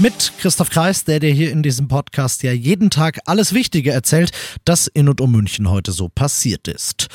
Mit Christoph Kreis, der dir hier in diesem Podcast ja jeden Tag alles Wichtige erzählt, das in und um München heute so passiert ist.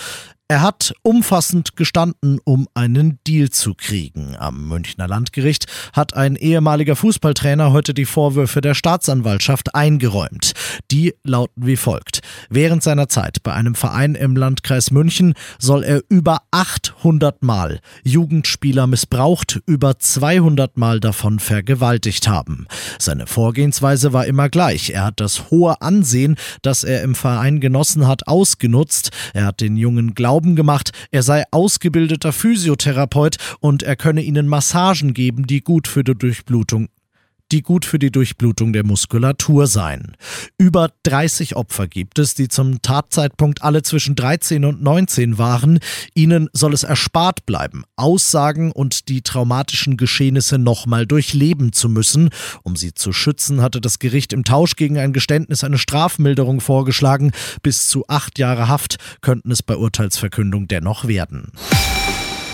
Er hat umfassend gestanden, um einen Deal zu kriegen. Am Münchner Landgericht hat ein ehemaliger Fußballtrainer heute die Vorwürfe der Staatsanwaltschaft eingeräumt. Die lauten wie folgt. Während seiner Zeit bei einem Verein im Landkreis München soll er über 800 Mal Jugendspieler missbraucht, über 200 Mal davon vergewaltigt haben. Seine Vorgehensweise war immer gleich. Er hat das hohe Ansehen, das er im Verein genossen hat, ausgenutzt. Er hat den jungen Glauben Glauben gemacht, er sei ausgebildeter Physiotherapeut und er könne ihnen Massagen geben, die gut für die Durchblutung die gut für die Durchblutung der Muskulatur seien. Über 30 Opfer gibt es, die zum Tatzeitpunkt alle zwischen 13 und 19 waren. Ihnen soll es erspart bleiben, Aussagen und die traumatischen Geschehnisse nochmal durchleben zu müssen. Um sie zu schützen, hatte das Gericht im Tausch gegen ein Geständnis eine Strafmilderung vorgeschlagen. Bis zu acht Jahre Haft könnten es bei Urteilsverkündung dennoch werden.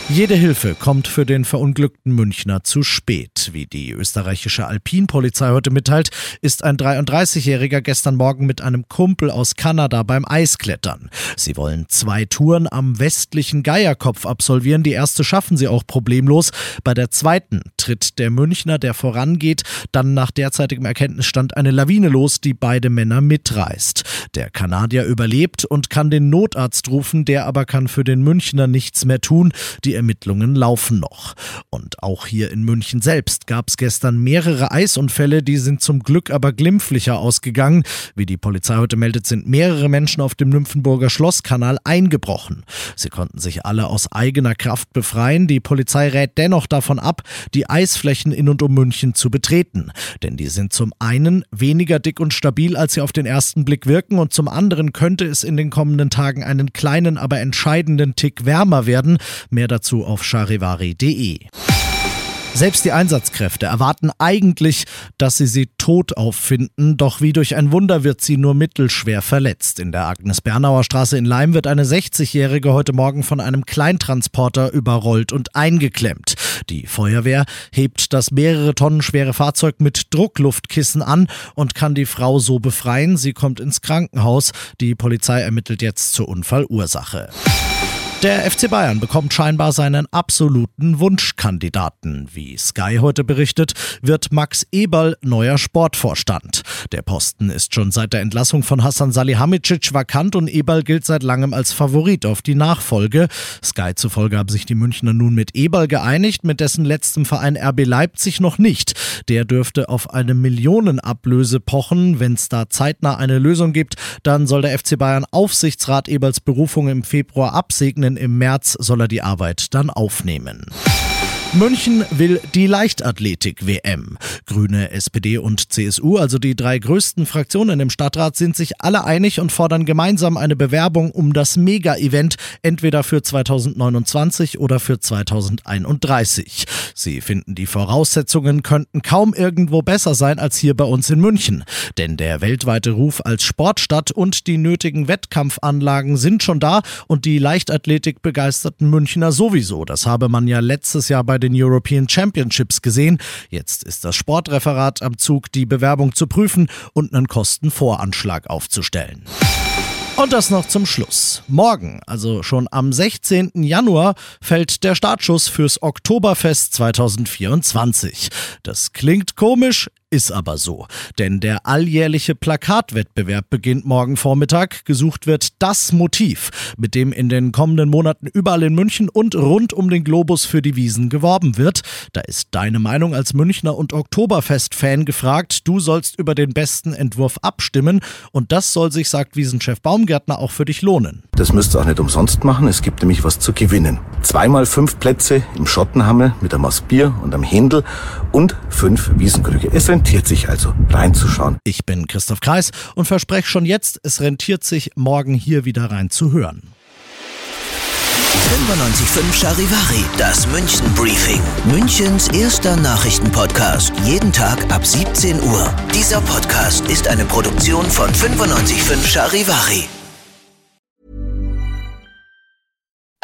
Jede Hilfe kommt für den verunglückten Münchner zu spät. Wie die österreichische Alpinpolizei heute mitteilt, ist ein 33-Jähriger gestern Morgen mit einem Kumpel aus Kanada beim Eisklettern. Sie wollen zwei Touren am westlichen Geierkopf absolvieren. Die erste schaffen sie auch problemlos. Bei der zweiten tritt der Münchner, der vorangeht, dann nach derzeitigem Erkenntnisstand eine Lawine los, die beide Männer mitreißt. Der Kanadier überlebt und kann den Notarzt rufen, der aber kann für den Münchner nichts mehr tun. Die Ermittlungen laufen noch. Und auch hier in München selbst gab es gestern mehrere Eisunfälle, die sind zum Glück aber glimpflicher ausgegangen. Wie die Polizei heute meldet, sind mehrere Menschen auf dem Nymphenburger Schlosskanal eingebrochen. Sie konnten sich alle aus eigener Kraft befreien. Die Polizei rät dennoch davon ab, die Eisflächen in und um München zu betreten. Denn die sind zum einen weniger dick und stabil, als sie auf den ersten Blick wirken, und zum anderen könnte es in den kommenden Tagen einen kleinen, aber entscheidenden Tick wärmer werden. Mehr dazu dazu auf charivari.de. Selbst die Einsatzkräfte erwarten eigentlich, dass sie sie tot auffinden, doch wie durch ein Wunder wird sie nur mittelschwer verletzt. In der Agnes-Bernauer Straße in Leim wird eine 60-Jährige heute Morgen von einem Kleintransporter überrollt und eingeklemmt. Die Feuerwehr hebt das mehrere Tonnen schwere Fahrzeug mit Druckluftkissen an und kann die Frau so befreien. Sie kommt ins Krankenhaus. Die Polizei ermittelt jetzt zur Unfallursache. Der FC Bayern bekommt scheinbar seinen absoluten Wunschkandidaten. Wie Sky heute berichtet, wird Max Eberl neuer Sportvorstand. Der Posten ist schon seit der Entlassung von Hassan Salihamidzic vakant und Eberl gilt seit langem als Favorit auf die Nachfolge. Sky zufolge haben sich die Münchner nun mit Eberl geeinigt, mit dessen letztem Verein RB Leipzig noch nicht. Der dürfte auf eine Millionenablöse pochen. Wenn es da zeitnah eine Lösung gibt, dann soll der FC Bayern Aufsichtsrat Eberls Berufung im Februar absegnen im März soll er die Arbeit dann aufnehmen. München will die Leichtathletik-WM. Grüne, SPD und CSU, also die drei größten Fraktionen im Stadtrat, sind sich alle einig und fordern gemeinsam eine Bewerbung um das Mega-Event, entweder für 2029 oder für 2031. Sie finden, die Voraussetzungen könnten kaum irgendwo besser sein als hier bei uns in München. Denn der weltweite Ruf als Sportstadt und die nötigen Wettkampfanlagen sind schon da und die Leichtathletik begeisterten Münchner sowieso. Das habe man ja letztes Jahr bei den European Championships gesehen. Jetzt ist das Sportreferat am Zug, die Bewerbung zu prüfen und einen Kostenvoranschlag aufzustellen. Und das noch zum Schluss. Morgen, also schon am 16. Januar, fällt der Startschuss fürs Oktoberfest 2024. Das klingt komisch, ist aber so, denn der alljährliche Plakatwettbewerb beginnt morgen Vormittag. Gesucht wird das Motiv, mit dem in den kommenden Monaten überall in München und rund um den Globus für die Wiesen geworben wird. Da ist deine Meinung als Münchner und Oktoberfest-Fan gefragt. Du sollst über den besten Entwurf abstimmen und das soll sich, sagt Wiesenchef Baumgärtner, auch für dich lohnen. Das müsst ihr auch nicht umsonst machen. Es gibt nämlich was zu gewinnen. Zweimal fünf Plätze im Schottenhammel mit einem Maß Bier und einem Händel und fünf Wiesenkrüge. Es rentiert sich also reinzuschauen. Ich bin Christoph Kreis und verspreche schon jetzt, es rentiert sich morgen hier wieder reinzuhören. 95.5 Charivari, das München Briefing. Münchens erster Nachrichtenpodcast. Jeden Tag ab 17 Uhr. Dieser Podcast ist eine Produktion von 95.5 Charivari.